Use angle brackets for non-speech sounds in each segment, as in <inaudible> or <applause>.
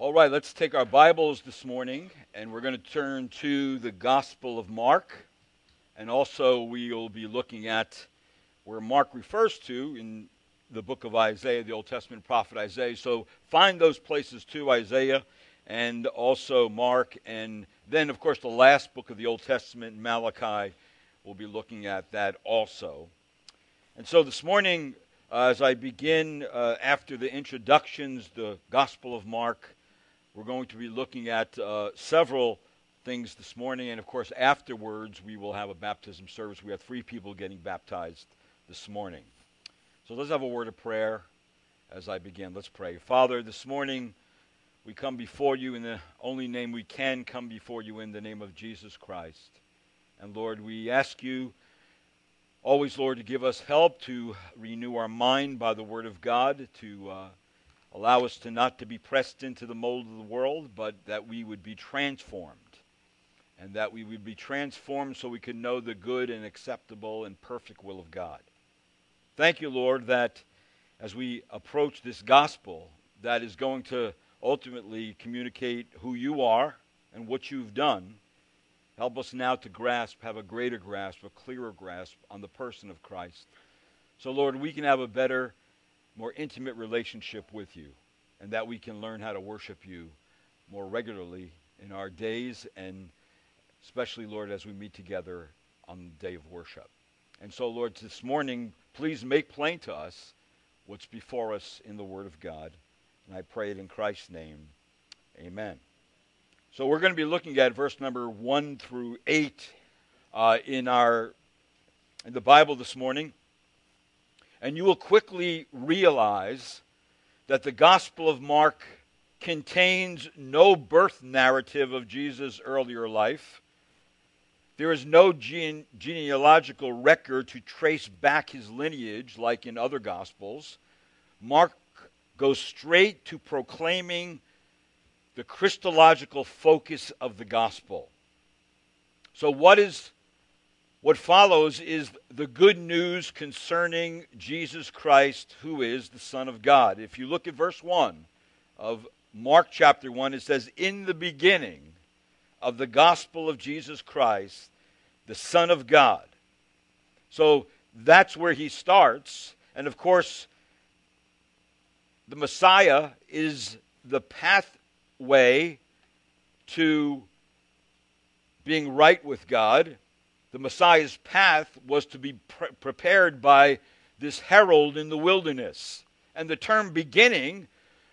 All right, let's take our Bibles this morning and we're going to turn to the Gospel of Mark. And also, we'll be looking at where Mark refers to in the book of Isaiah, the Old Testament prophet Isaiah. So find those places too, Isaiah and also Mark. And then, of course, the last book of the Old Testament, Malachi, we'll be looking at that also. And so this morning, uh, as I begin uh, after the introductions, the Gospel of Mark, we're going to be looking at uh, several things this morning, and of course, afterwards, we will have a baptism service. We have three people getting baptized this morning. So let's have a word of prayer as I begin. Let's pray. Father, this morning, we come before you in the only name we can come before you in the name of Jesus Christ. And Lord, we ask you always, Lord, to give us help to renew our mind by the Word of God, to uh, Allow us to not to be pressed into the mold of the world, but that we would be transformed. And that we would be transformed so we could know the good and acceptable and perfect will of God. Thank you, Lord, that as we approach this gospel that is going to ultimately communicate who you are and what you've done, help us now to grasp, have a greater grasp, a clearer grasp on the person of Christ. So, Lord, we can have a better more intimate relationship with you, and that we can learn how to worship you more regularly in our days, and especially, Lord, as we meet together on the day of worship. And so, Lord, this morning, please make plain to us what's before us in the Word of God. And I pray it in Christ's name. Amen. So we're going to be looking at verse number 1 through 8 uh, in our in the Bible this morning. And you will quickly realize that the Gospel of Mark contains no birth narrative of Jesus' earlier life. There is no gene- genealogical record to trace back his lineage like in other Gospels. Mark goes straight to proclaiming the Christological focus of the Gospel. So, what is what follows is the good news concerning Jesus Christ, who is the Son of God. If you look at verse 1 of Mark chapter 1, it says, In the beginning of the gospel of Jesus Christ, the Son of God. So that's where he starts. And of course, the Messiah is the pathway to being right with God the Messiah's path was to be pre- prepared by this herald in the wilderness. And the term beginning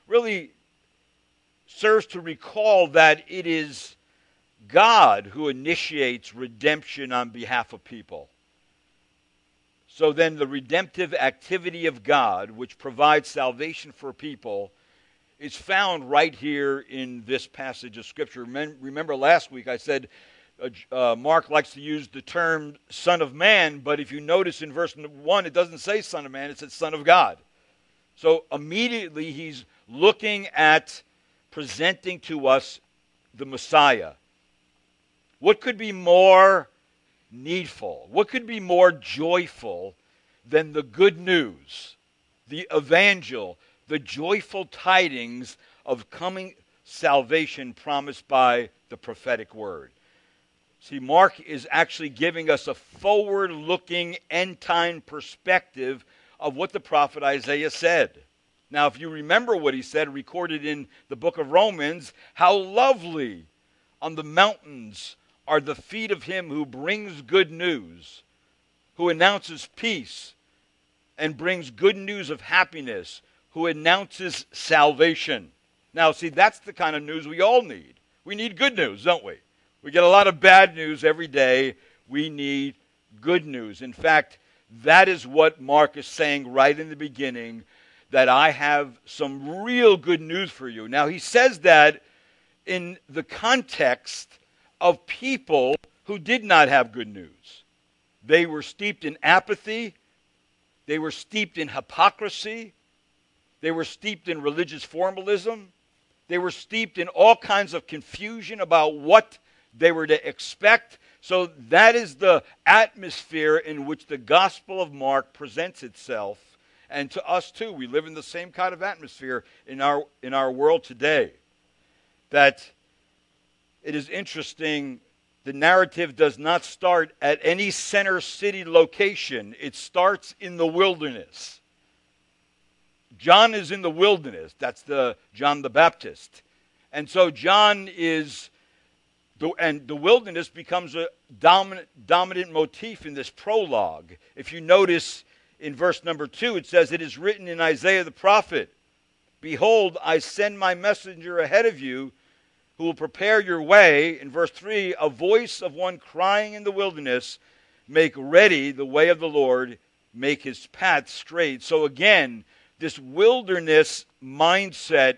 really serves to recall that it is God who initiates redemption on behalf of people. So then, the redemptive activity of God, which provides salvation for people, is found right here in this passage of Scripture. Remember last week I said uh, Mark likes to use the term Son of Man, but if you notice in verse 1, it doesn't say Son of Man, it says Son of God. So immediately he's looking at presenting to us the Messiah. What could be more needful? What could be more joyful than the good news, the evangel, the joyful tidings of coming salvation promised by the prophetic word? See, Mark is actually giving us a forward looking end time perspective of what the prophet Isaiah said. Now, if you remember what he said, recorded in the book of Romans, how lovely on the mountains are the feet of him who brings good news, who announces peace and brings good news of happiness, who announces salvation. Now, see, that's the kind of news we all need. We need good news, don't we? We get a lot of bad news every day. We need good news. In fact, that is what Mark is saying right in the beginning that I have some real good news for you. Now, he says that in the context of people who did not have good news. They were steeped in apathy, they were steeped in hypocrisy, they were steeped in religious formalism, they were steeped in all kinds of confusion about what they were to expect. So that is the atmosphere in which the Gospel of Mark presents itself. And to us too, we live in the same kind of atmosphere in our, in our world today. that it is interesting the narrative does not start at any center city location, it starts in the wilderness. John is in the wilderness. That's the John the Baptist. And so John is and the wilderness becomes a dominant, dominant motif in this prologue. If you notice in verse number two, it says, It is written in Isaiah the prophet, Behold, I send my messenger ahead of you who will prepare your way. In verse 3, a voice of one crying in the wilderness, Make ready the way of the Lord, make his path straight. So again, this wilderness mindset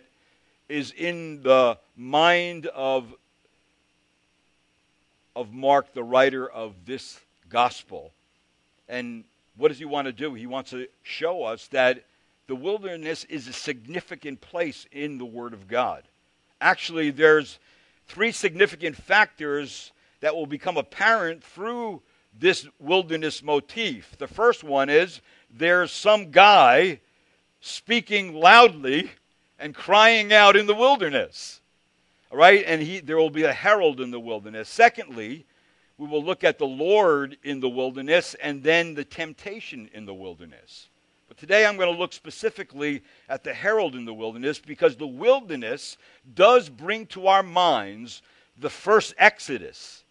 is in the mind of of Mark, the writer of this gospel. And what does he want to do? He wants to show us that the wilderness is a significant place in the Word of God. Actually, there's three significant factors that will become apparent through this wilderness motif. The first one is there's some guy speaking loudly and crying out in the wilderness. All right, and he, there will be a herald in the wilderness. Secondly, we will look at the Lord in the wilderness and then the temptation in the wilderness. But today I'm going to look specifically at the herald in the wilderness because the wilderness does bring to our minds the first Exodus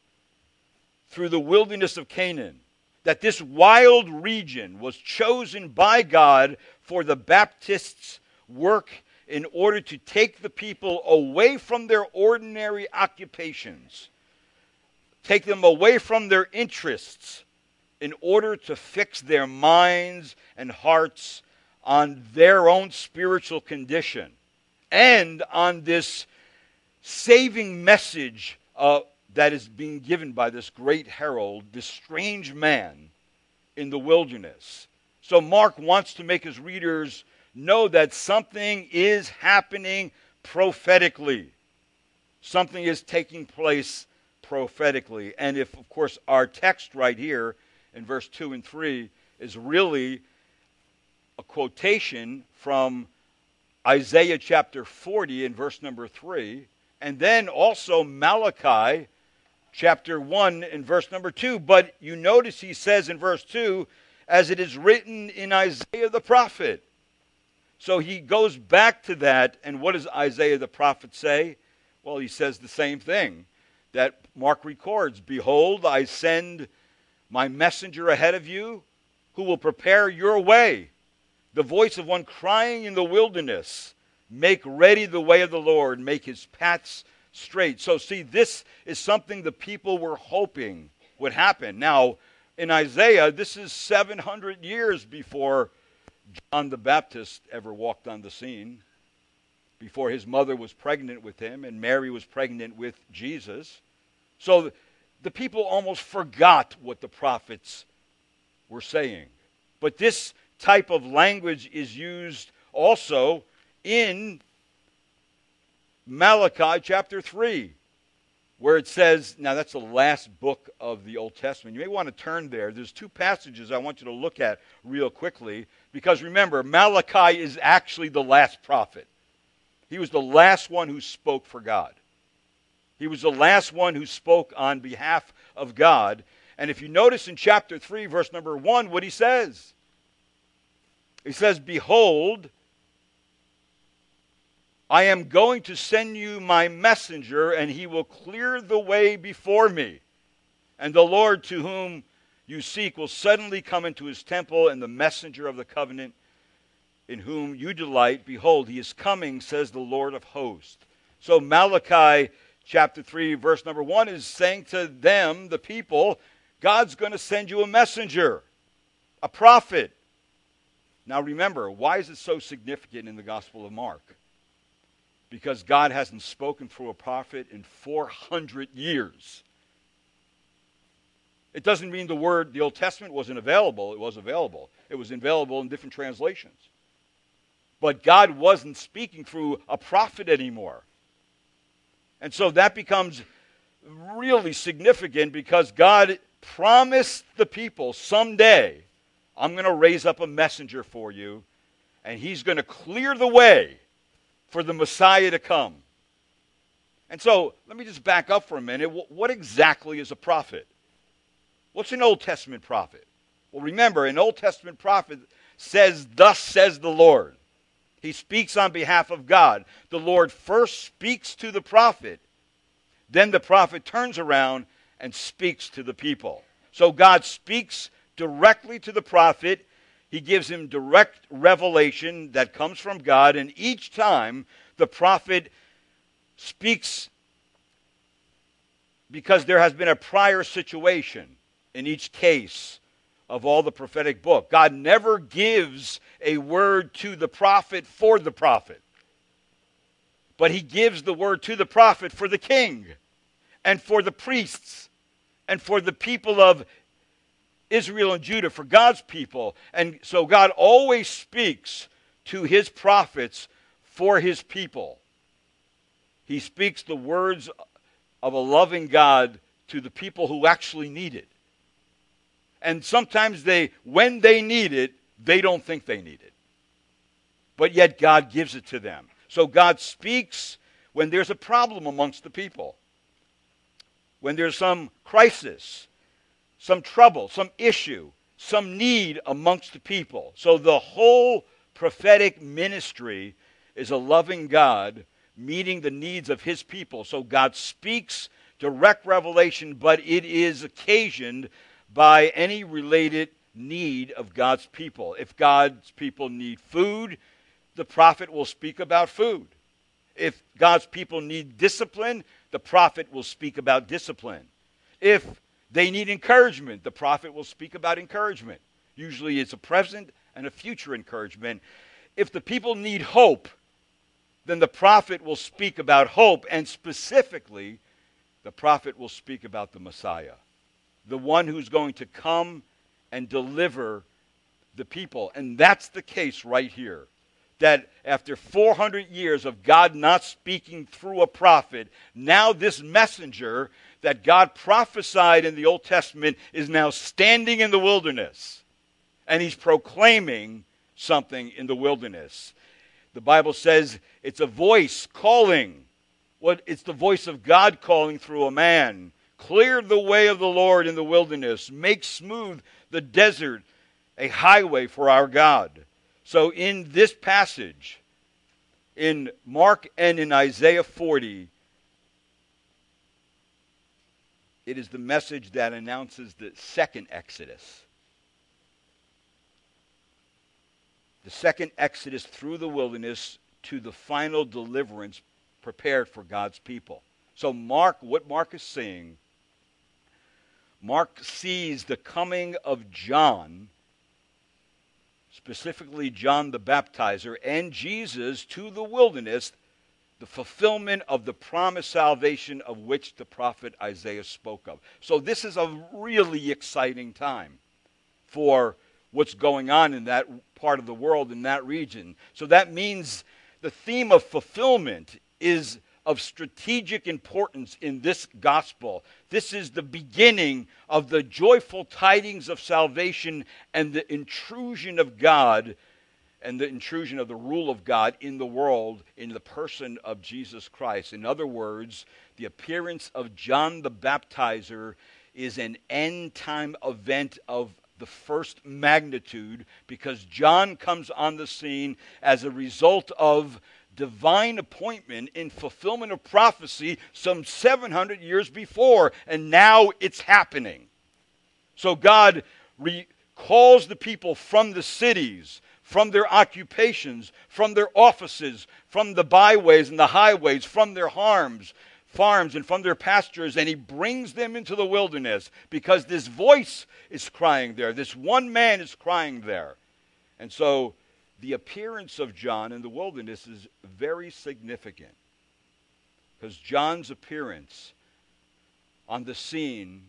through the wilderness of Canaan. That this wild region was chosen by God for the Baptist's work in order to take the people away from their ordinary occupations, take them away from their interests, in order to fix their minds and hearts on their own spiritual condition and on this saving message uh, that is being given by this great herald, this strange man in the wilderness. So, Mark wants to make his readers know that something is happening prophetically. Something is taking place prophetically. And if, of course, our text right here in verse 2 and 3 is really a quotation from Isaiah chapter 40 in verse number 3, and then also Malachi chapter 1 in verse number 2. But you notice he says in verse 2, as it is written in Isaiah the prophet. So he goes back to that, and what does Isaiah the prophet say? Well, he says the same thing that Mark records Behold, I send my messenger ahead of you who will prepare your way. The voice of one crying in the wilderness, Make ready the way of the Lord, make his paths straight. So, see, this is something the people were hoping would happen. Now, in Isaiah, this is 700 years before John the Baptist ever walked on the scene before his mother was pregnant with him and Mary was pregnant with Jesus. So the people almost forgot what the prophets were saying. But this type of language is used also in Malachi chapter 3 where it says, now that's the last book of the Old Testament. You may want to turn there. There's two passages I want you to look at real quickly because remember, Malachi is actually the last prophet. He was the last one who spoke for God. He was the last one who spoke on behalf of God. And if you notice in chapter 3, verse number 1, what he says, he says, Behold, I am going to send you my messenger, and he will clear the way before me. And the Lord to whom you seek will suddenly come into his temple, and the messenger of the covenant in whom you delight, behold, he is coming, says the Lord of hosts. So Malachi chapter 3, verse number 1 is saying to them, the people, God's going to send you a messenger, a prophet. Now remember, why is it so significant in the Gospel of Mark? because God hasn't spoken through a prophet in 400 years. It doesn't mean the word, the Old Testament wasn't available. It was available. It was available in different translations. But God wasn't speaking through a prophet anymore. And so that becomes really significant because God promised the people someday, I'm going to raise up a messenger for you, and he's going to clear the way for the Messiah to come. And so let me just back up for a minute. What exactly is a prophet? What's an Old Testament prophet? Well, remember, an Old Testament prophet says, Thus says the Lord. He speaks on behalf of God. The Lord first speaks to the prophet, then the prophet turns around and speaks to the people. So God speaks directly to the prophet. He gives him direct revelation that comes from God, and each time the prophet speaks because there has been a prior situation in each case of all the prophetic book. God never gives a word to the prophet for the prophet, but he gives the word to the prophet for the king and for the priests and for the people of Israel and Judah, for God's people. And so God always speaks to his prophets for his people. He speaks the words of a loving God to the people who actually need it. And sometimes they, when they need it, they don't think they need it. But yet God gives it to them. So God speaks when there's a problem amongst the people, when there's some crisis, some trouble, some issue, some need amongst the people. So the whole prophetic ministry is a loving God meeting the needs of his people. So God speaks direct revelation, but it is occasioned by any related need of God's people. If God's people need food, the prophet will speak about food. If God's people need discipline, the prophet will speak about discipline. If they need encouragement, the prophet will speak about encouragement. Usually it's a present and a future encouragement. If the people need hope, then the prophet will speak about hope, and specifically, the prophet will speak about the Messiah, the one who's going to come and deliver the people. And that's the case right here. That after 400 years of God not speaking through a prophet, now this messenger that God prophesied in the Old Testament is now standing in the wilderness. And he's proclaiming something in the wilderness. The Bible says it's a voice calling. What it's the voice of God calling through a man. Clear the way of the Lord in the wilderness. Make smooth the desert a highway for our God. So in this passage, in Mark and in Isaiah 40, it is the message that announces the second Exodus. the second exodus through the wilderness to the final deliverance prepared for God's people. So, Mark, what Mark is saying, Mark sees the coming of John, specifically John the Baptizer, and Jesus to the wilderness, the fulfillment of the promised salvation of which the prophet Isaiah spoke of. So, this is a really exciting time for what's going on in that part of the world, in that region. So that means the theme of fulfillment is of strategic importance in this gospel. This is the beginning of the joyful tidings of salvation and the intrusion of God and the intrusion of the rule of God in the world in the person of Jesus Christ. In other words, the appearance of John the Baptizer is an end time event of the first magnitude because John comes on the scene as a result of divine appointment in fulfillment of prophecy some 700 years before, and now it's happening. So God re- calls the people from the cities, from their occupations, from their offices, from the byways and the highways, from their harms, farms and from their pastures, and he brings them into the wilderness because this voice is crying there. This one man is crying there. And so the appearance of John in the wilderness is very significant because John's appearance on the scene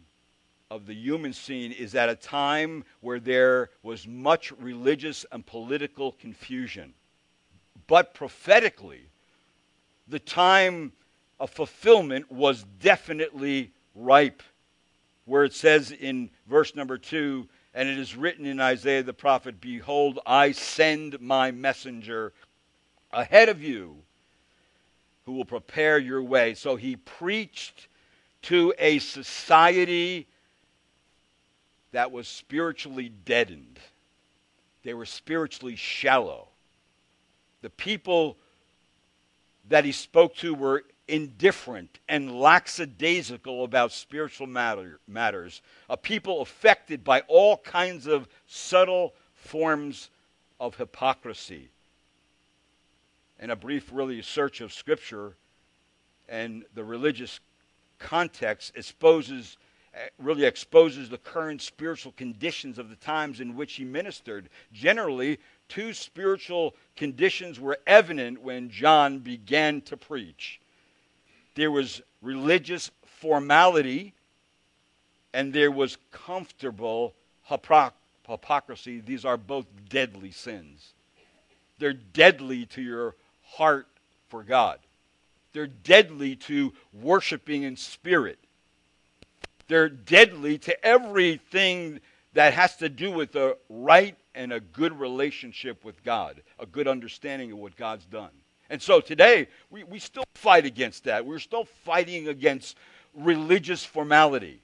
of the human scene is at a time where there was much religious and political confusion. But prophetically, the time of fulfillment was definitely ripe. Where it says in verse number two, and it is written in Isaiah the prophet, Behold, I send my messenger ahead of you, who will prepare your way. So he preached to a society that was spiritually deadened. They were spiritually shallow. The people that he spoke to were indifferent and lackadaisical about spiritual matter, matters, a people affected by all kinds of subtle forms of hypocrisy. And a brief, really, search of Scripture and the religious context exposes really exposes the current spiritual conditions of the times in which he ministered. Generally, two spiritual conditions were evident when John began to preach there was religious formality and there was comfortable hypocrisy. These are both deadly sins. They're deadly to your heart for God. They're deadly to worshiping in spirit. They're deadly to everything that has to do with a right and a good relationship with God, a good understanding of what God's done. And so today, we, we still fight against that. We're still fighting against religious formality.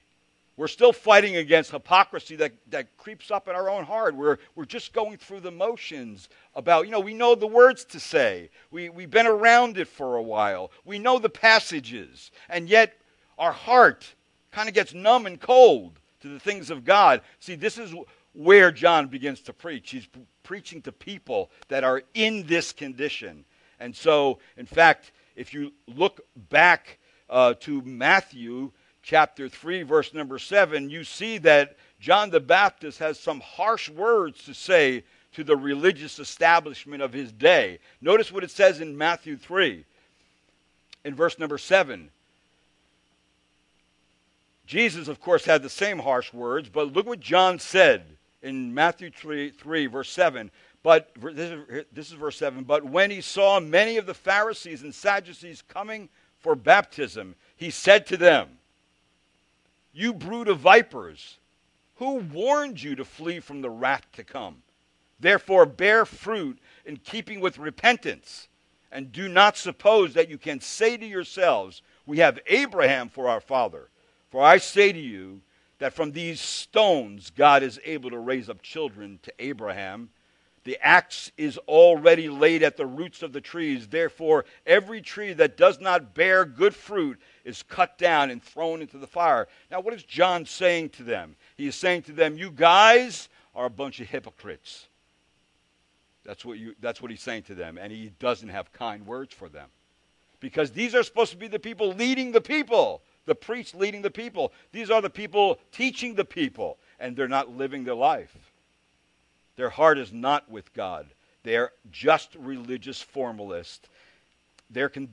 We're still fighting against hypocrisy that, that creeps up in our own heart. We're, we're just going through the motions about, you know, we know the words to say. We, we've been around it for a while. We know the passages. And yet, our heart kind of gets numb and cold to the things of God. See, this is where John begins to preach. He's preaching to people that are in this condition. And so, in fact, if you look back uh, to Matthew chapter 3, verse number 7, you see that John the Baptist has some harsh words to say to the religious establishment of his day. Notice what it says in Matthew 3, in verse number 7. Jesus, of course, had the same harsh words, but look what John said in Matthew 3, 3 verse 7. But this is, this is verse 7. But when he saw many of the Pharisees and Sadducees coming for baptism, he said to them, You brood of vipers, who warned you to flee from the wrath to come? Therefore, bear fruit in keeping with repentance, and do not suppose that you can say to yourselves, We have Abraham for our father. For I say to you that from these stones God is able to raise up children to Abraham. The axe is already laid at the roots of the trees. Therefore, every tree that does not bear good fruit is cut down and thrown into the fire. Now, what is John saying to them? He is saying to them, You guys are a bunch of hypocrites. That's what, you, that's what he's saying to them. And he doesn't have kind words for them. Because these are supposed to be the people leading the people, the priests leading the people. These are the people teaching the people, and they're not living their life. Their heart is not with God. They're just religious formalists. They're, con-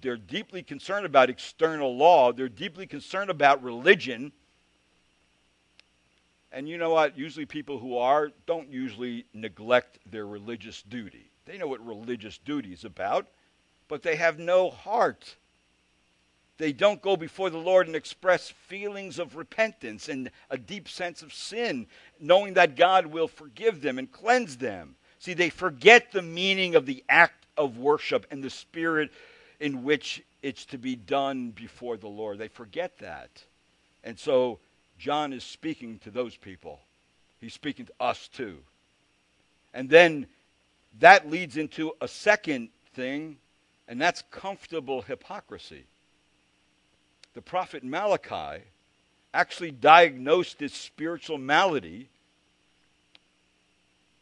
they're deeply concerned about external law. They're deeply concerned about religion. And you know what? Usually, people who are don't usually neglect their religious duty. They know what religious duty is about, but they have no heart they don't go before the Lord and express feelings of repentance and a deep sense of sin, knowing that God will forgive them and cleanse them. See, they forget the meaning of the act of worship and the spirit in which it's to be done before the Lord. They forget that. And so John is speaking to those people. He's speaking to us too. And then that leads into a second thing, and that's comfortable hypocrisy the prophet Malachi actually diagnosed this spiritual malady.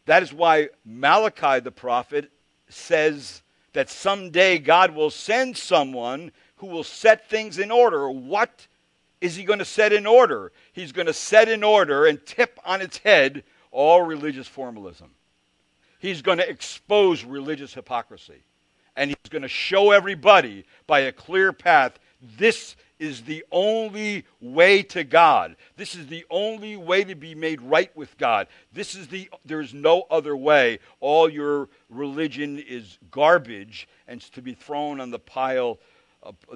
That is why Malachi the prophet says that someday God will send someone who will set things in order. What is he going to set in order? He's going to set in order and tip on its head all religious formalism. He's going to expose religious hypocrisy. And he's going to show everybody by a clear path this is the only way to God. This is the only way to be made right with God. This is the there's no other way. All your religion is garbage and to be thrown on the pile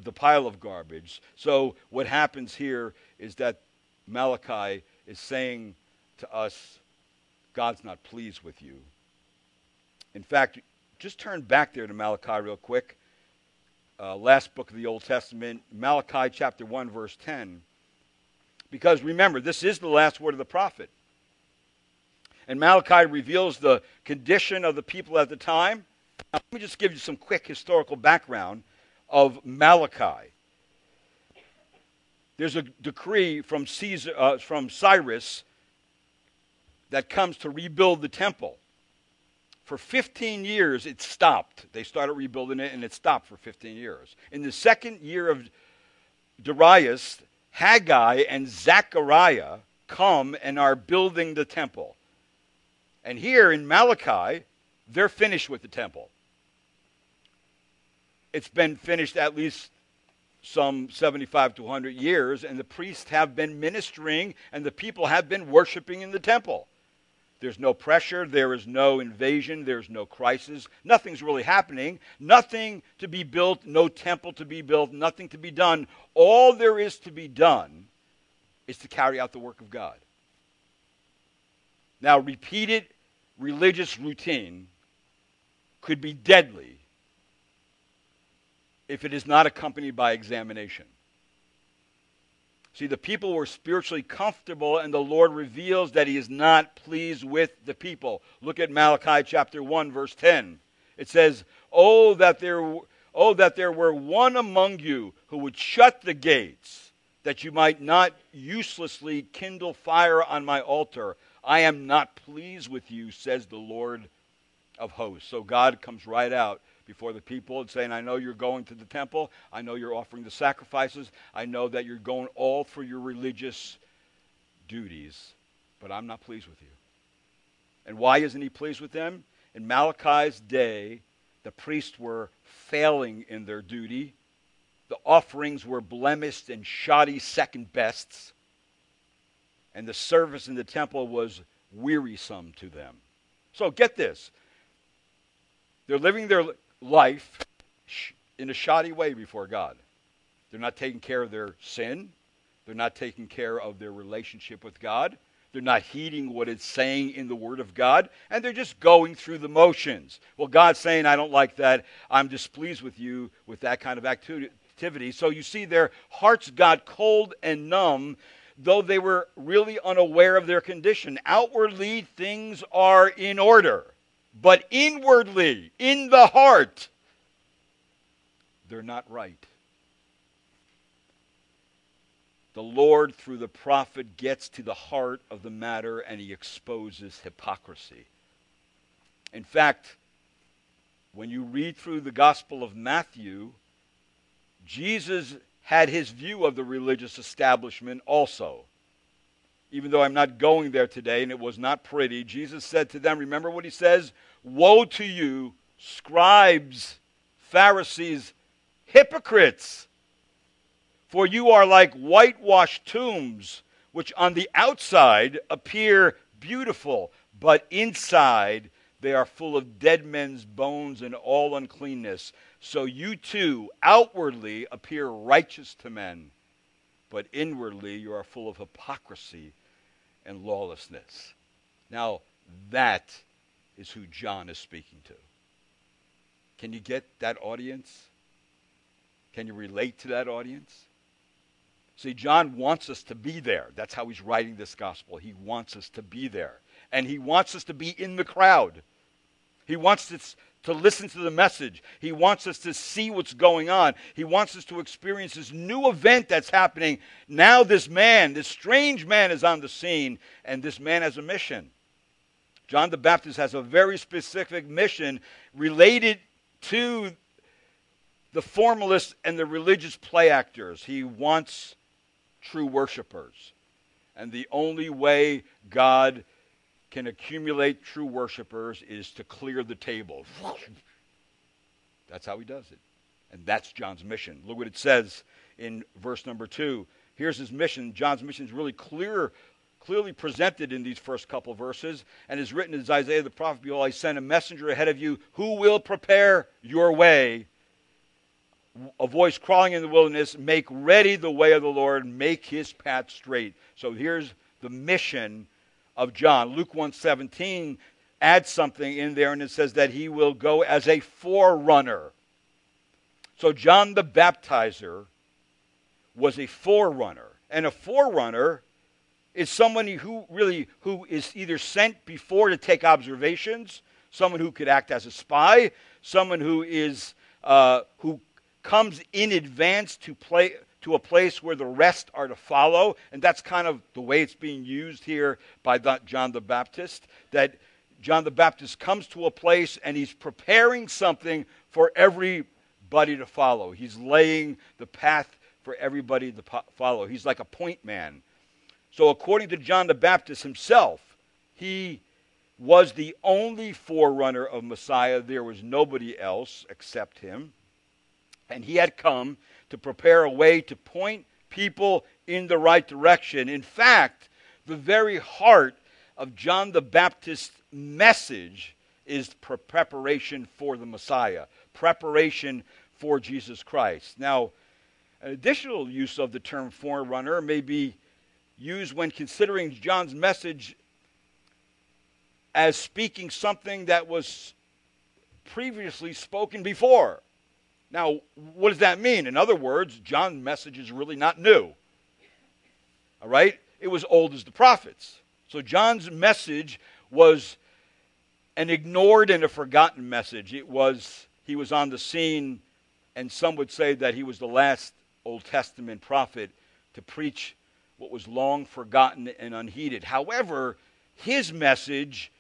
the pile of garbage. So what happens here is that Malachi is saying to us God's not pleased with you. In fact, just turn back there to Malachi real quick. Uh, last book of the Old Testament, Malachi chapter 1, verse 10. Because remember, this is the last word of the prophet. And Malachi reveals the condition of the people at the time. Now, let me just give you some quick historical background of Malachi. There's a decree from, Caesar, uh, from Cyrus that comes to rebuild the temple. For 15 years, it stopped. They started rebuilding it, and it stopped for 15 years. In the second year of Darius, Haggai and Zechariah come and are building the temple. And here in Malachi, they're finished with the temple. It's been finished at least some 75 to 100 years, and the priests have been ministering, and the people have been worshiping in the temple. There's no pressure, there is no invasion, there's no crisis. Nothing's really happening. Nothing to be built, no temple to be built, nothing to be done. All there is to be done is to carry out the work of God. Now, repeated religious routine could be deadly if it is not accompanied by examination. See, the people were spiritually comfortable, and the Lord reveals that He is not pleased with the people. Look at Malachi chapter 1, verse 10. It says, Oh, that there, oh, that there were one among you who would shut the gates, that you might not uselessly kindle fire on my altar. I am not pleased with you, says the Lord of hosts. So God comes right out before the people and saying, I know you're going to the temple. I know you're offering the sacrifices. I know that you're going all for your religious duties, but I'm not pleased with you. And why isn't he pleased with them? In Malachi's day, the priests were failing in their duty. The offerings were blemished and shoddy second bests. And the service in the temple was wearisome to them. So get this. They're living their life in a shoddy way before God. They're not taking care of their sin. They're not taking care of their relationship with God. They're not heeding what it's saying in the Word of God, and they're just going through the motions. Well, God's saying, I don't like that. I'm displeased with you with that kind of activity. So you see, their hearts got cold and numb, though they were really unaware of their condition. Outwardly, things are in order but inwardly, in the heart, they're not right. The Lord, through the prophet, gets to the heart of the matter and he exposes hypocrisy. In fact, when you read through the Gospel of Matthew, Jesus had his view of the religious establishment also even though I'm not going there today and it was not pretty, Jesus said to them, remember what he says? Woe to you, scribes, Pharisees, hypocrites! For you are like whitewashed tombs, which on the outside appear beautiful, but inside they are full of dead men's bones and all uncleanness. So you too outwardly appear righteous to men, but inwardly you are full of hypocrisy and lawlessness. Now, that is who John is speaking to. Can you get that audience? Can you relate to that audience? See, John wants us to be there. That's how he's writing this gospel. He wants us to be there. And he wants us to be in the crowd. He wants us to listen to the message. He wants us to see what's going on. He wants us to experience this new event that's happening. Now, this man, this strange man, is on the scene, and this man has a mission. John the Baptist has a very specific mission related to the formalists and the religious play actors. He wants true worshipers. And the only way God can accumulate true worshipers is to clear the table. <laughs> That's how he does it. And that's John's mission. Look what it says in verse number two. Here's his mission. John's mission is really clear, clearly presented in these first couple verses, and is written as Isaiah the prophet Behold, I send a messenger ahead of you who will prepare your way. A voice crawling in the wilderness, make ready the way of the Lord, make his path straight. So here's the mission of John. Luke 1:17 adds something in there and it says that he will go as a forerunner. So John the Baptizer was a forerunner. And a forerunner is someone who really who is either sent before to take observations, someone who could act as a spy, someone who is uh, who comes in advance to play to a place where the rest are to follow, and that's kind of the way it's being used here by John the Baptist. That John the Baptist comes to a place and he's preparing something for everybody to follow. He's laying the path for everybody to follow. He's like a point man. So, according to John the Baptist himself, he was the only forerunner of Messiah. There was nobody else except him. And he had come to prepare a way to point people in the right direction. In fact, the very heart of John the Baptist's message is preparation for the Messiah, preparation for Jesus Christ. Now, an additional use of the term forerunner may be used when considering John's message as speaking something that was previously spoken before. Now, what does that mean? In other words, John's message is really not new. All right? It was old as the prophets. So John's message was an ignored and a forgotten message. It was he was on the scene and some would say that he was the last Old Testament prophet to preach what was long forgotten and unheeded. However, his message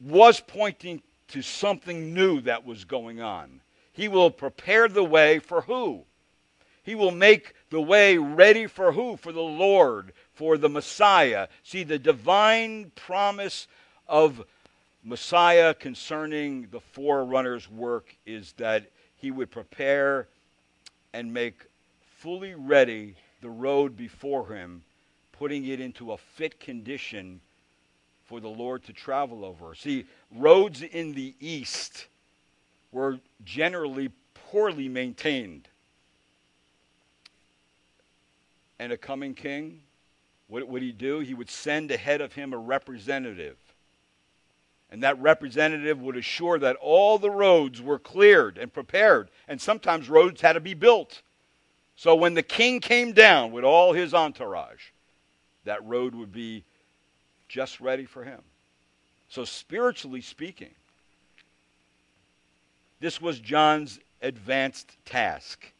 was pointing to something new that was going on. He will prepare the way for who? He will make the way ready for who? For the Lord, for the Messiah. See, the divine promise of Messiah concerning the forerunner's work is that he would prepare and make fully ready the road before him, putting it into a fit condition for the Lord to travel over. See, roads in the east were generally poorly maintained. And a coming king, what would he do? He would send ahead of him a representative. And that representative would assure that all the roads were cleared and prepared. And sometimes roads had to be built. So when the king came down with all his entourage, that road would be just ready for him. So, spiritually speaking, this was John's advanced task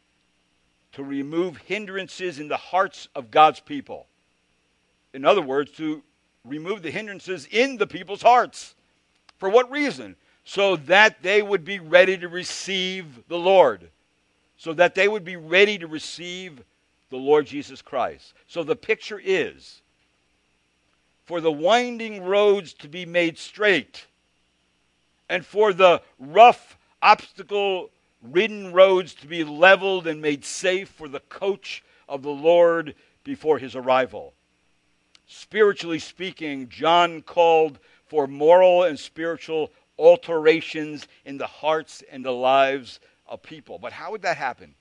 to remove hindrances in the hearts of God's people. In other words, to remove the hindrances in the people's hearts. For what reason? So that they would be ready to receive the Lord. So that they would be ready to receive the Lord Jesus Christ. So the picture is for the winding roads to be made straight, and for the rough, obstacle ridden roads to be leveled and made safe for the coach of the Lord before his arrival. Spiritually speaking, John called for moral and spiritual alterations in the hearts and the lives of people. But how would that happen?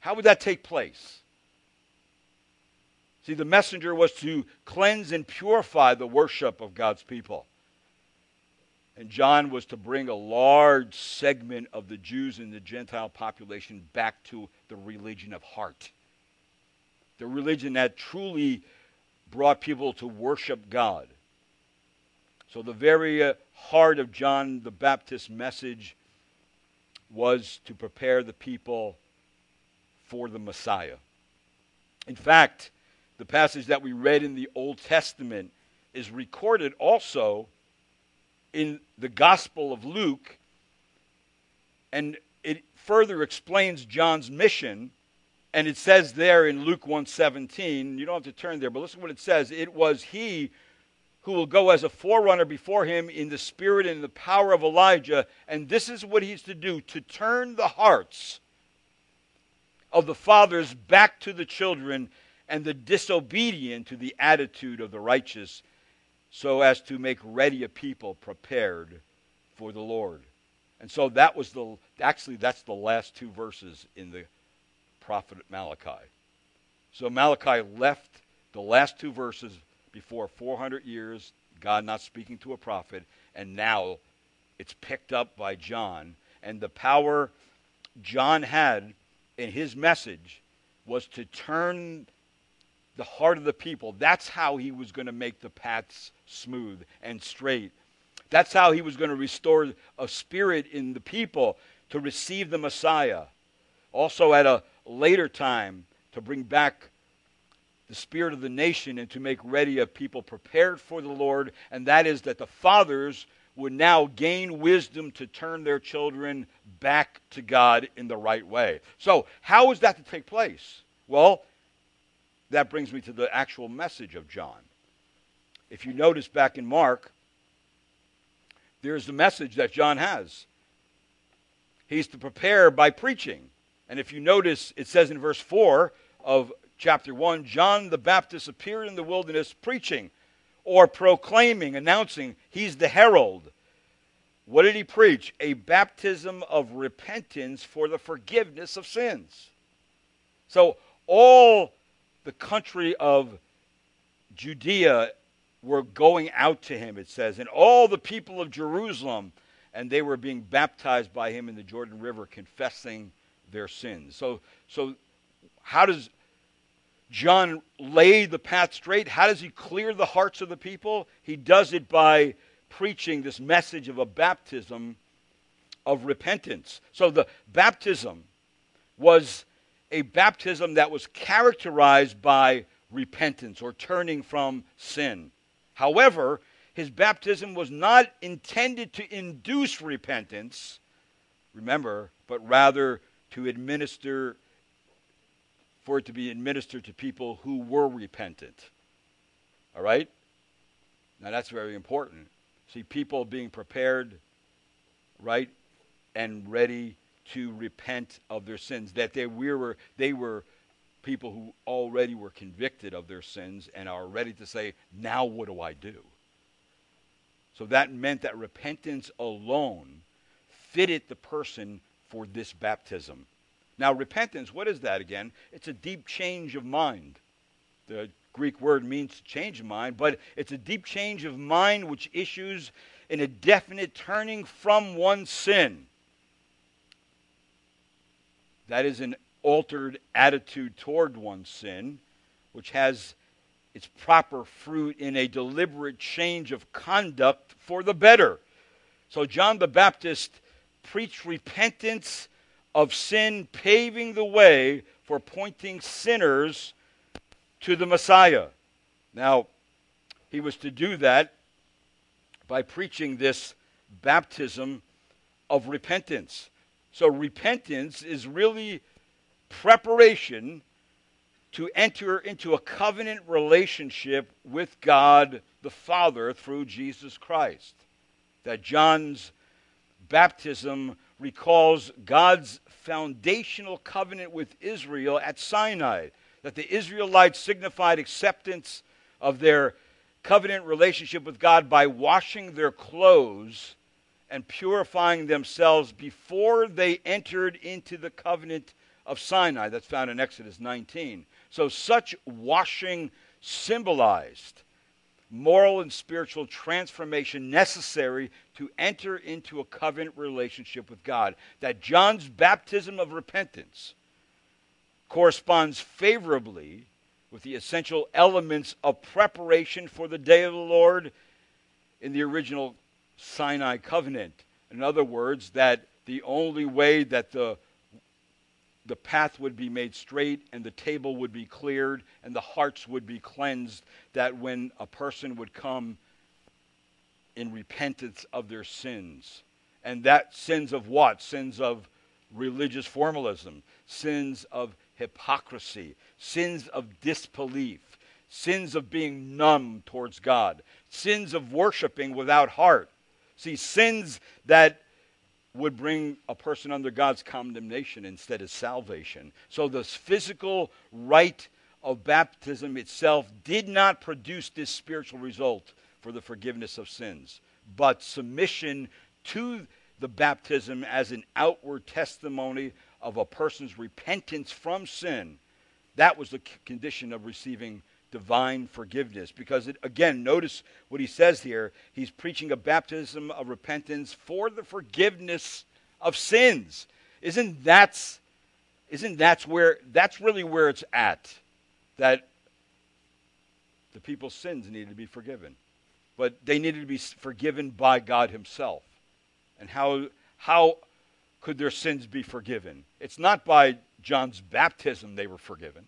How would that take place? See, the messenger was to cleanse and purify the worship of God's people. And John was to bring a large segment of the Jews and the Gentile population back to the religion of heart. The religion that truly brought people to worship God. So, the very uh, heart of John the Baptist's message was to prepare the people for the Messiah. In fact, the passage that we read in the Old Testament is recorded also in the Gospel of Luke, and it further explains John's mission. And it says there in Luke 1:17, you don't have to turn there, but listen to what it says. It was he who will go as a forerunner before him in the spirit and the power of Elijah, and this is what he's to do to turn the hearts of the fathers back to the children and the disobedient to the attitude of the righteous, so as to make ready a people prepared for the Lord. And so that was the, actually, that's the last two verses in the prophet Malachi. So Malachi left the last two verses before 400 years, God not speaking to a prophet, and now it's picked up by John. And the power John had in his message was to turn the heart of the people. That's how he was going to make the paths smooth and straight. That's how he was going to restore a spirit in the people to receive the Messiah. Also, at a later time, to bring back the spirit of the nation and to make ready a people prepared for the Lord, and that is that the fathers would now gain wisdom to turn their children back to God in the right way. So, how is that to take place? Well, that brings me to the actual message of John. If you notice back in Mark, there's the message that John has. He's to prepare by preaching. And if you notice, it says in verse 4 of chapter 1 John the Baptist appeared in the wilderness preaching or proclaiming, announcing, he's the herald. What did he preach? A baptism of repentance for the forgiveness of sins. So, all the country of Judea were going out to him, it says, and all the people of Jerusalem, and they were being baptized by him in the Jordan River, confessing their sins. So, so how does John lay the path straight? How does he clear the hearts of the people? He does it by preaching this message of a baptism of repentance. So the baptism was a baptism that was characterized by repentance or turning from sin. However, his baptism was not intended to induce repentance, remember, but rather to administer, for it to be administered to people who were repentant. All right? Now that's very important. See, people being prepared, right, and ready to repent of their sins. That they were, they were people who already were convicted of their sins and are ready to say, now what do I do? So that meant that repentance alone fitted the person for this baptism. Now, repentance, what is that again? It's a deep change of mind. The Greek word means change of mind, but it's a deep change of mind which issues in a definite turning from one's sin. That is an altered attitude toward one's sin, which has its proper fruit in a deliberate change of conduct for the better. So, John the Baptist preached repentance of sin, paving the way for pointing sinners to the Messiah. Now, he was to do that by preaching this baptism of repentance. So, repentance is really preparation to enter into a covenant relationship with God the Father through Jesus Christ. That John's baptism recalls God's foundational covenant with Israel at Sinai, that the Israelites signified acceptance of their covenant relationship with God by washing their clothes and purifying themselves before they entered into the covenant of Sinai that's found in Exodus 19. So, such washing symbolized moral and spiritual transformation necessary to enter into a covenant relationship with God. That John's baptism of repentance corresponds favorably with the essential elements of preparation for the day of the Lord in the original Sinai covenant. In other words, that the only way that the the path would be made straight and the table would be cleared and the hearts would be cleansed, that when a person would come in repentance of their sins. And that sins of what? Sins of religious formalism, sins of hypocrisy, sins of disbelief, sins of being numb towards God, sins of worshiping without heart. See, sins that would bring a person under God's condemnation instead of salvation. So the physical rite of baptism itself did not produce this spiritual result for the forgiveness of sins, but submission to the baptism as an outward testimony of a person's repentance from sin. That was the condition of receiving divine forgiveness. Because, it, again, notice what he says here. He's preaching a baptism of repentance for the forgiveness of sins. Isn't that's isn't that's where that's really where it's at that the people's sins needed to be forgiven. But they needed to be forgiven by God himself. And how how could their sins be forgiven? It's not by John's baptism they were forgiven.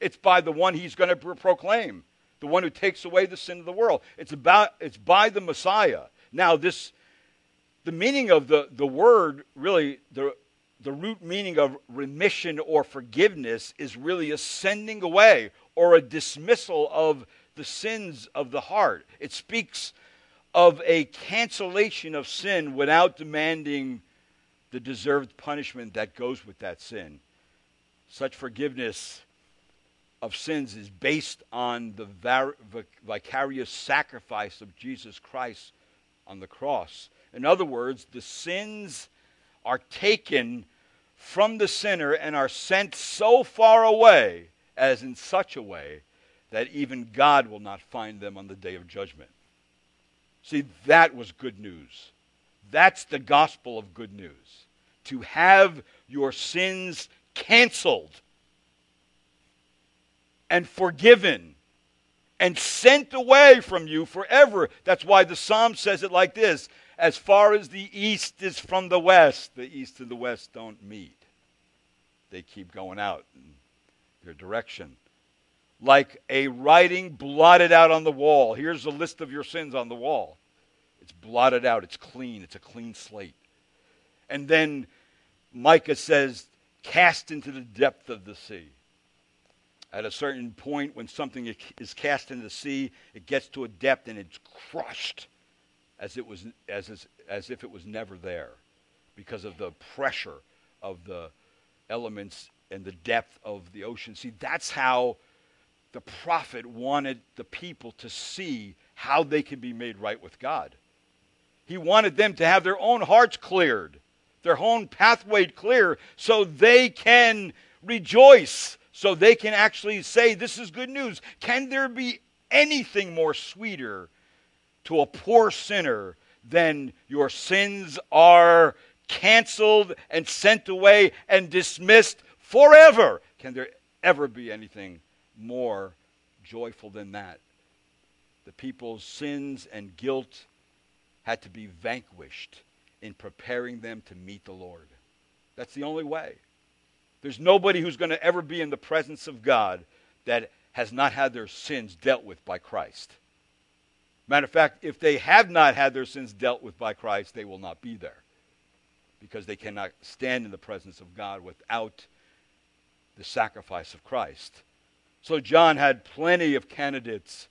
It's by the one he's going to proclaim, the one who takes away the sin of the world. It's about it's by the Messiah. Now this the meaning of the, the word really the the root meaning of remission or forgiveness is really a sending away or a dismissal of the sins of the heart. It speaks of a cancellation of sin without demanding the deserved punishment that goes with that sin. Such forgiveness of sins is based on the vicarious sacrifice of Jesus Christ on the cross. In other words, the sins are taken from the sinner and are sent so far away as in such a way that even God will not find them on the day of judgment. See, that was good news. That's the gospel of good news. To have your sins canceled and forgiven and sent away from you forever. That's why the psalm says it like this As far as the east is from the west, the east and the west don't meet. They keep going out in their direction. Like a writing blotted out on the wall. Here's a list of your sins on the wall. It's blotted out, it's clean, it's a clean slate. And then Micah says, cast into the depth of the sea. At a certain point, when something is cast into the sea, it gets to a depth and it's crushed as, it was, as, as if it was never there because of the pressure of the elements and the depth of the ocean. See, that's how the prophet wanted the people to see how they could be made right with God. He wanted them to have their own hearts cleared, their own pathway clear, so they can rejoice, so they can actually say, This is good news. Can there be anything more sweeter to a poor sinner than your sins are canceled and sent away and dismissed forever. Can there ever be anything more joyful than that? The people's sins and guilt had to be vanquished in preparing them to meet the Lord. That's the only way. There's nobody who's going to ever be in the presence of God that has not had their sins dealt with by Christ. Matter of fact, if they have not had their sins dealt with by Christ, they will not be there because they cannot stand in the presence of God without the sacrifice of Christ. So John had plenty of candidates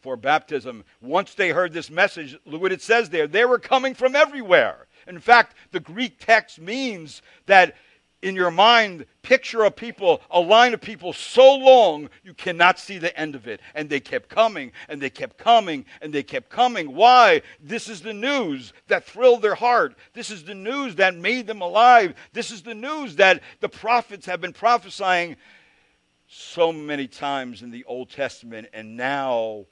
for baptism. Once they heard this message, look what it says there. They were coming from everywhere. In fact, the Greek text means that in your mind picture a people, a line of people so long you cannot see the end of it. And they kept coming and they kept coming and they kept coming. Why? This is the news that thrilled their heart. This is the news that made them alive. This is the news that the prophets have been prophesying so many times in the Old Testament. And now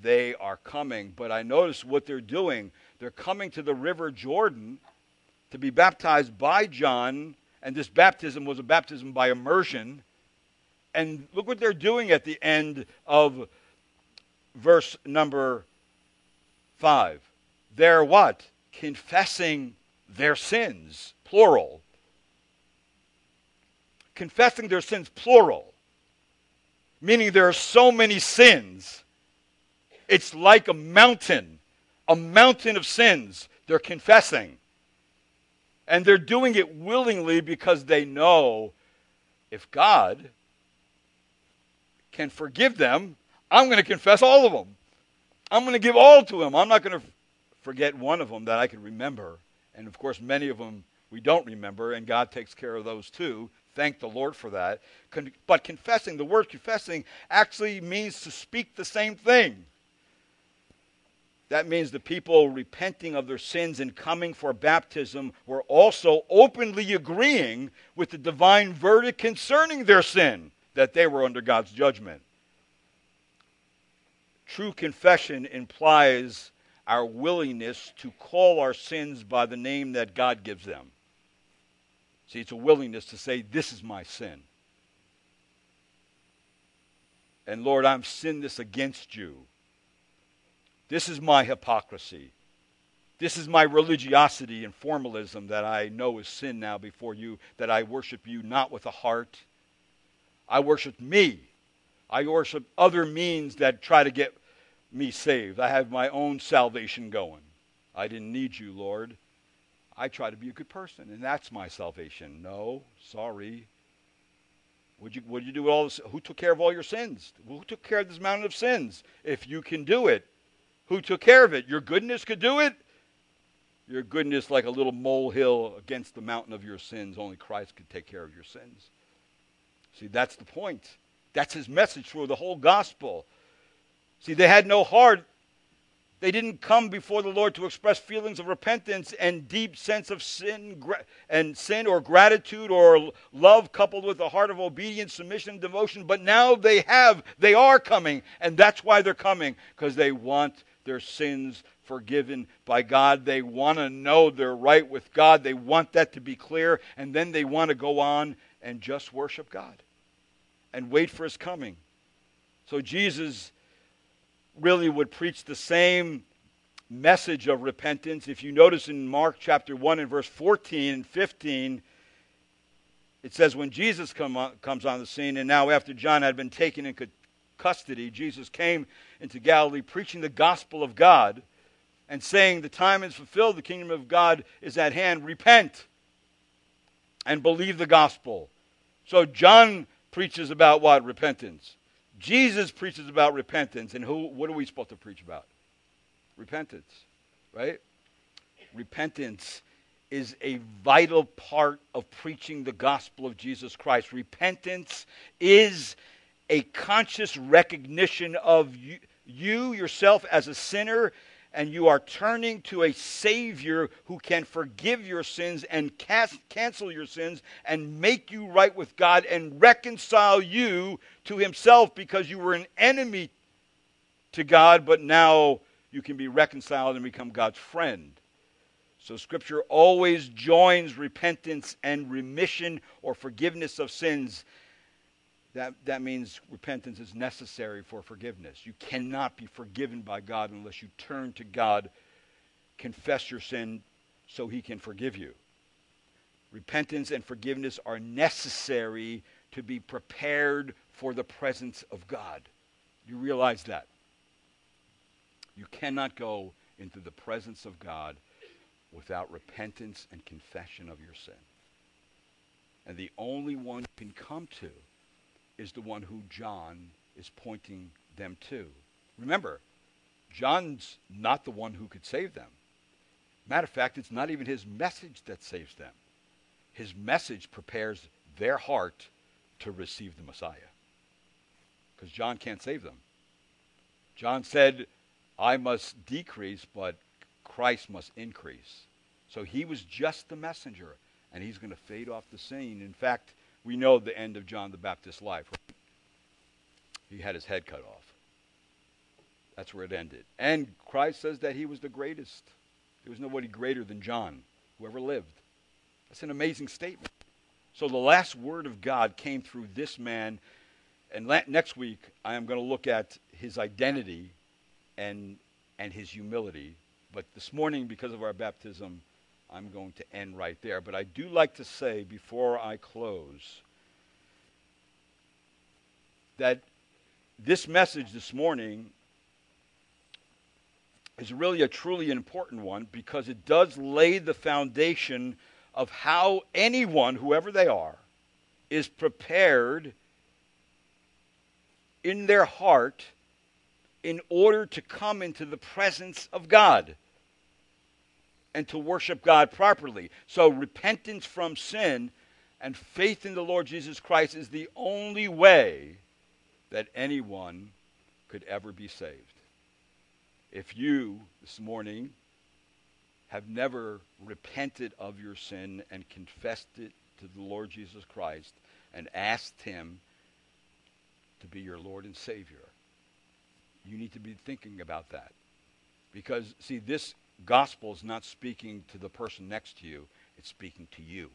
they are coming. But I notice what they're doing. They're coming to the river Jordan to be baptized by John and this baptism was a baptism by immersion. And look what they're doing at the end of verse number 5. They're what? Confessing their sins, plural. Confessing their sins, plural. Meaning there are so many sins. It's like a mountain, a mountain of sins they're confessing. And they're doing it willingly because they know if God can forgive them, I'm going to confess all of them. I'm going to give all to Him. I'm not going to forget one of them that I can remember. And of course, many of them we don't remember, and God takes care of those too. Thank the Lord for that. But confessing, the word confessing actually means to speak the same thing. That means the people repenting of their sins and coming for baptism were also openly agreeing with the divine verdict concerning their sin, that they were under God's judgment. True confession implies our willingness to call our sins by the name that God gives them. See, it's a willingness to say, This is my sin. And Lord, I've sinned this against you. This is my hypocrisy. This is my religiosity and formalism that I know is sin now before you, that I worship you not with a heart. I worship me. I worship other means that try to get me saved. I have my own salvation going. I didn't need you, Lord. I try to be a good person, and that's my salvation. No, sorry. Would you, would you do with all this? Who took care of all your sins? Who took care of this mountain of sins? If you can do it, who took care of it? Your goodness could do it? Your goodness, like a little molehill against the mountain of your sins, only Christ could take care of your sins. See, that's the point. That's his message for the whole gospel. See, they had no heart. They didn't come before the Lord to express feelings of repentance and deep sense of sin and sin or gratitude or love coupled with a heart of obedience, submission, and devotion. But now they have, they are coming, and that's why they're coming because they want their sins forgiven by God. They want to know they're right with God. They want that to be clear, and then they want to go on and just worship God and wait for his coming. So Jesus really would preach the same message of repentance. If you notice in Mark chapter 1 and verse 14 and 15, it says, When Jesus come on, comes on the scene, and now after John had been taken into custody, Jesus came into Galilee preaching the gospel of God and saying, The time is fulfilled, the kingdom of God is at hand. Repent and believe the gospel. So John preaches about what? Repentance. Jesus preaches about repentance. And who what are we supposed to preach about? Repentance. Right? Repentance is a vital part of preaching the gospel of Jesus Christ. Repentance is a conscious recognition of you, you yourself as a sinner and you are turning to a Savior who can forgive your sins and cast, cancel your sins and make you right with God and reconcile you to Himself because you were an enemy to God, but now you can be reconciled and become God's friend. So, Scripture always joins repentance and remission or forgiveness of sins that, that means repentance is necessary for forgiveness. You cannot be forgiven by God unless you turn to God, confess your sin so he can forgive you. Repentance and forgiveness are necessary to be prepared for the presence of God. You realize that? You cannot go into the presence of God without repentance and confession of your sin. And the only one you can come to is the one who John is pointing them to. Remember, John's not the one who could save them. Matter of fact, it's not even his message that saves them. His message prepares their heart to receive the Messiah. Because John can't save them. John said, I must decrease, but Christ must increase. So he was just the messenger, and he's going to fade off the scene. In fact, we know the end of John the Baptist's life. He had his head cut off. That's where it ended. And Christ says that he was the greatest. There was nobody greater than John who ever lived. That's an amazing statement. So the last word of God came through this man. And la- next week, I am going to look at his identity and, and his humility. But this morning, because of our baptism, I'm going to end right there. But I do like to say before I close that this message this morning is really a truly important one because it does lay the foundation of how anyone, whoever they are, is prepared in their heart in order to come into the presence of God and to worship God properly. So, repentance from sin and faith in the Lord Jesus Christ is the only way that anyone could ever be saved. If you, this morning, have never repented of your sin and confessed it to the Lord Jesus Christ and asked Him to be your Lord and Savior, you need to be thinking about that. Because, see, this gospel is not speaking to the person next to you, it's speaking to you.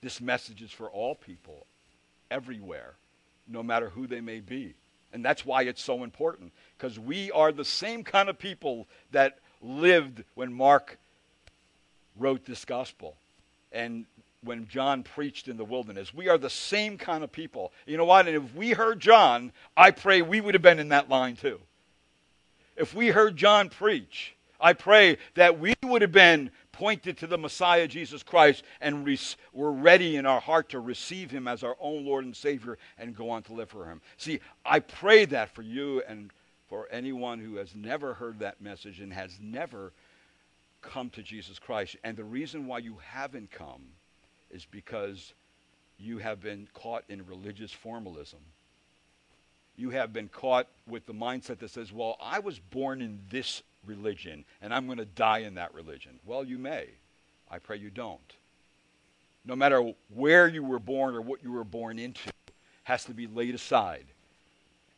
This message is for all people, everywhere, no matter who they may be. And that's why it's so important, because we are the same kind of people that lived when Mark wrote this gospel and when John preached in the wilderness. We are the same kind of people. You know what? And if we heard John, I pray we would have been in that line too. If we heard John preach, I pray that we would have been pointed to the Messiah, Jesus Christ, and we're ready in our heart to receive him as our own Lord and Savior and go on to live for him. See, I pray that for you and for anyone who has never heard that message and has never come to Jesus Christ. And the reason why you haven't come is because you have been caught in religious formalism. You have been caught with the mindset that says, well, I was born in this religion and I'm going to die in that religion. Well, you may. I pray you don't. No matter where you were born or what you were born into, has to be laid aside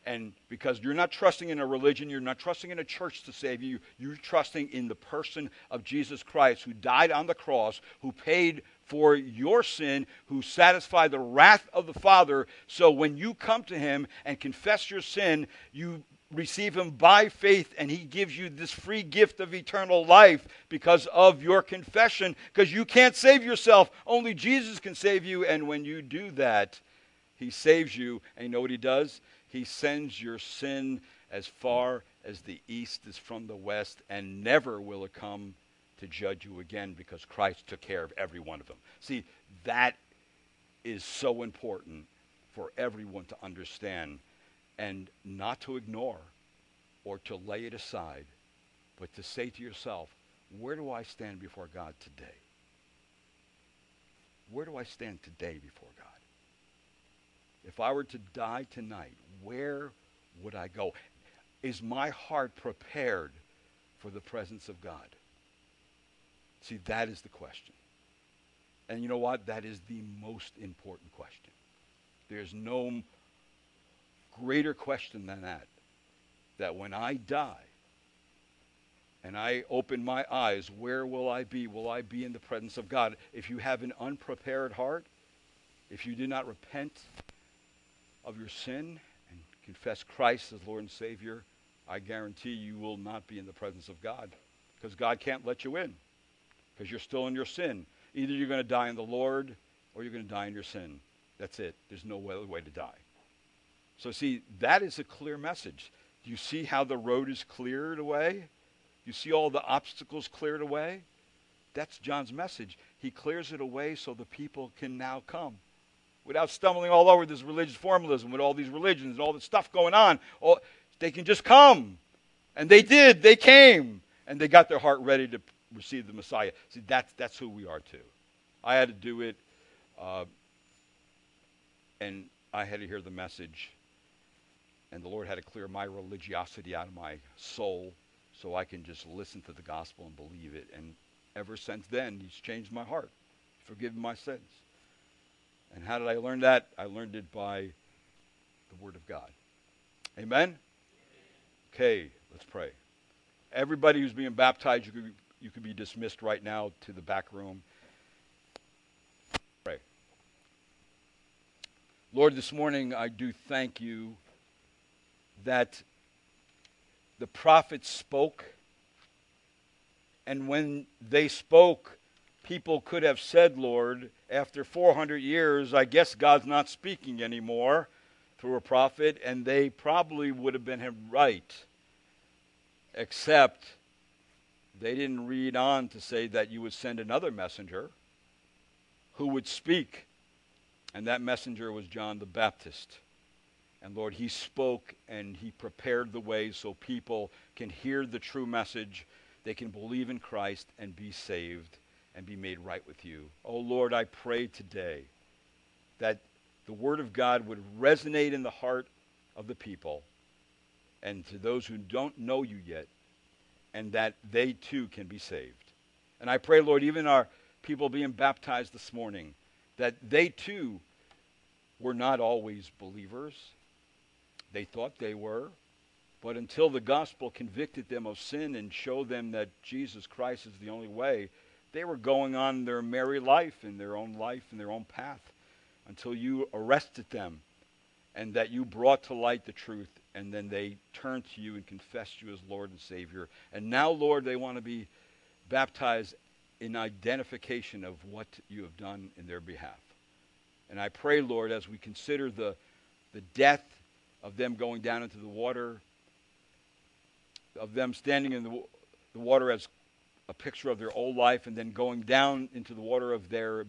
and because you're not trusting in a religion, you're not trusting in a church to save you, you're trusting in the person of Jesus Christ who died on the cross, who paid for your sin, who satisfied the wrath of the Father. So when you come to him and confess your sin, you receive him by faith and he gives you this free gift of eternal life because of your confession. Because you can't save yourself. Only jesus can save you. And when you do that he saves you. And you know what he does? He sends your sin as far as the east is from the west, and never will it come to judge you again because Christ took care of every one of them. See, that is so important for everyone to understand and not to ignore or to lay it aside, but to say to yourself, where do I stand before God today? Where do I stand today before God? If I were to die tonight, where would I go? Is my heart prepared for the presence of God? See, that is the question. And you know what? That is the most important question. There's no greater question than that. That when I die and I open my eyes, where will I be? Will I be in the presence of God? If you have an unprepared heart, if you do not repent of your sin and confess Christ as Lord and Savior, I guarantee you will not be in the presence of God because God can't let you in because you're still in your sin. Either you're going to die in the Lord or you're going to die in your sin. That's it. There's no other way to die. So, see, that is a clear message. You see how the road is cleared away? You see all the obstacles cleared away? That's John's message. He clears it away so the people can now come without stumbling all over this religious formalism with all these religions and all this stuff going on. All, they can just come. And they did. They came. And they got their heart ready to receive the Messiah. See, that's, that's who we are too. I had to do it, uh, and I had to hear the message. And the Lord had to clear my religiosity out of my soul so I can just listen to the gospel and believe it. And ever since then, He's changed my heart, forgiven my sins. And how did I learn that? I learned it by the Word of God. Amen? Okay, let's pray. Everybody who's being baptized, you could, you could be dismissed right now to the back room. Pray. Lord, this morning I do thank you that the prophets spoke, and when they spoke, people could have said, Lord, after 400 years, I guess God's not speaking anymore through a prophet, and they probably would have been right, except they didn't read on to say that you would send another messenger who would speak. And that messenger was John the Baptist. And Lord, he spoke and he prepared the way so people can hear the true message, they can believe in Christ and be saved and be made right with you. Oh Lord, I pray today that the Word of God would resonate in the heart of the people and to those who don't know you yet, and that they too can be saved. And I pray, Lord, even our people being baptized this morning, that they too were not always believers. They thought they were. But until the gospel convicted them of sin and showed them that Jesus Christ is the only way, they were going on their merry life in their own life in their own path until you arrested them and that you brought to light the truth and then they turned to you and confessed you as Lord and Savior. And now, Lord, they want to be baptized in identification of what you have done in their behalf. And I pray, Lord, as we consider the, the death of them going down into the water, of them standing in the, the water as a picture of their old life, and then going down into the water of their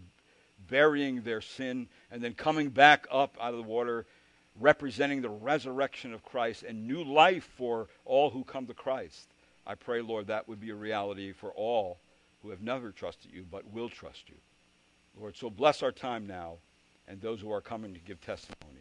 burying their sin, and then coming back up out of the water, representing the resurrection of Christ and new life for all who come to Christ. I pray, Lord, that would be a reality for all who have never trusted you but will trust you. Lord, so bless our time now and those who are coming to give testimony.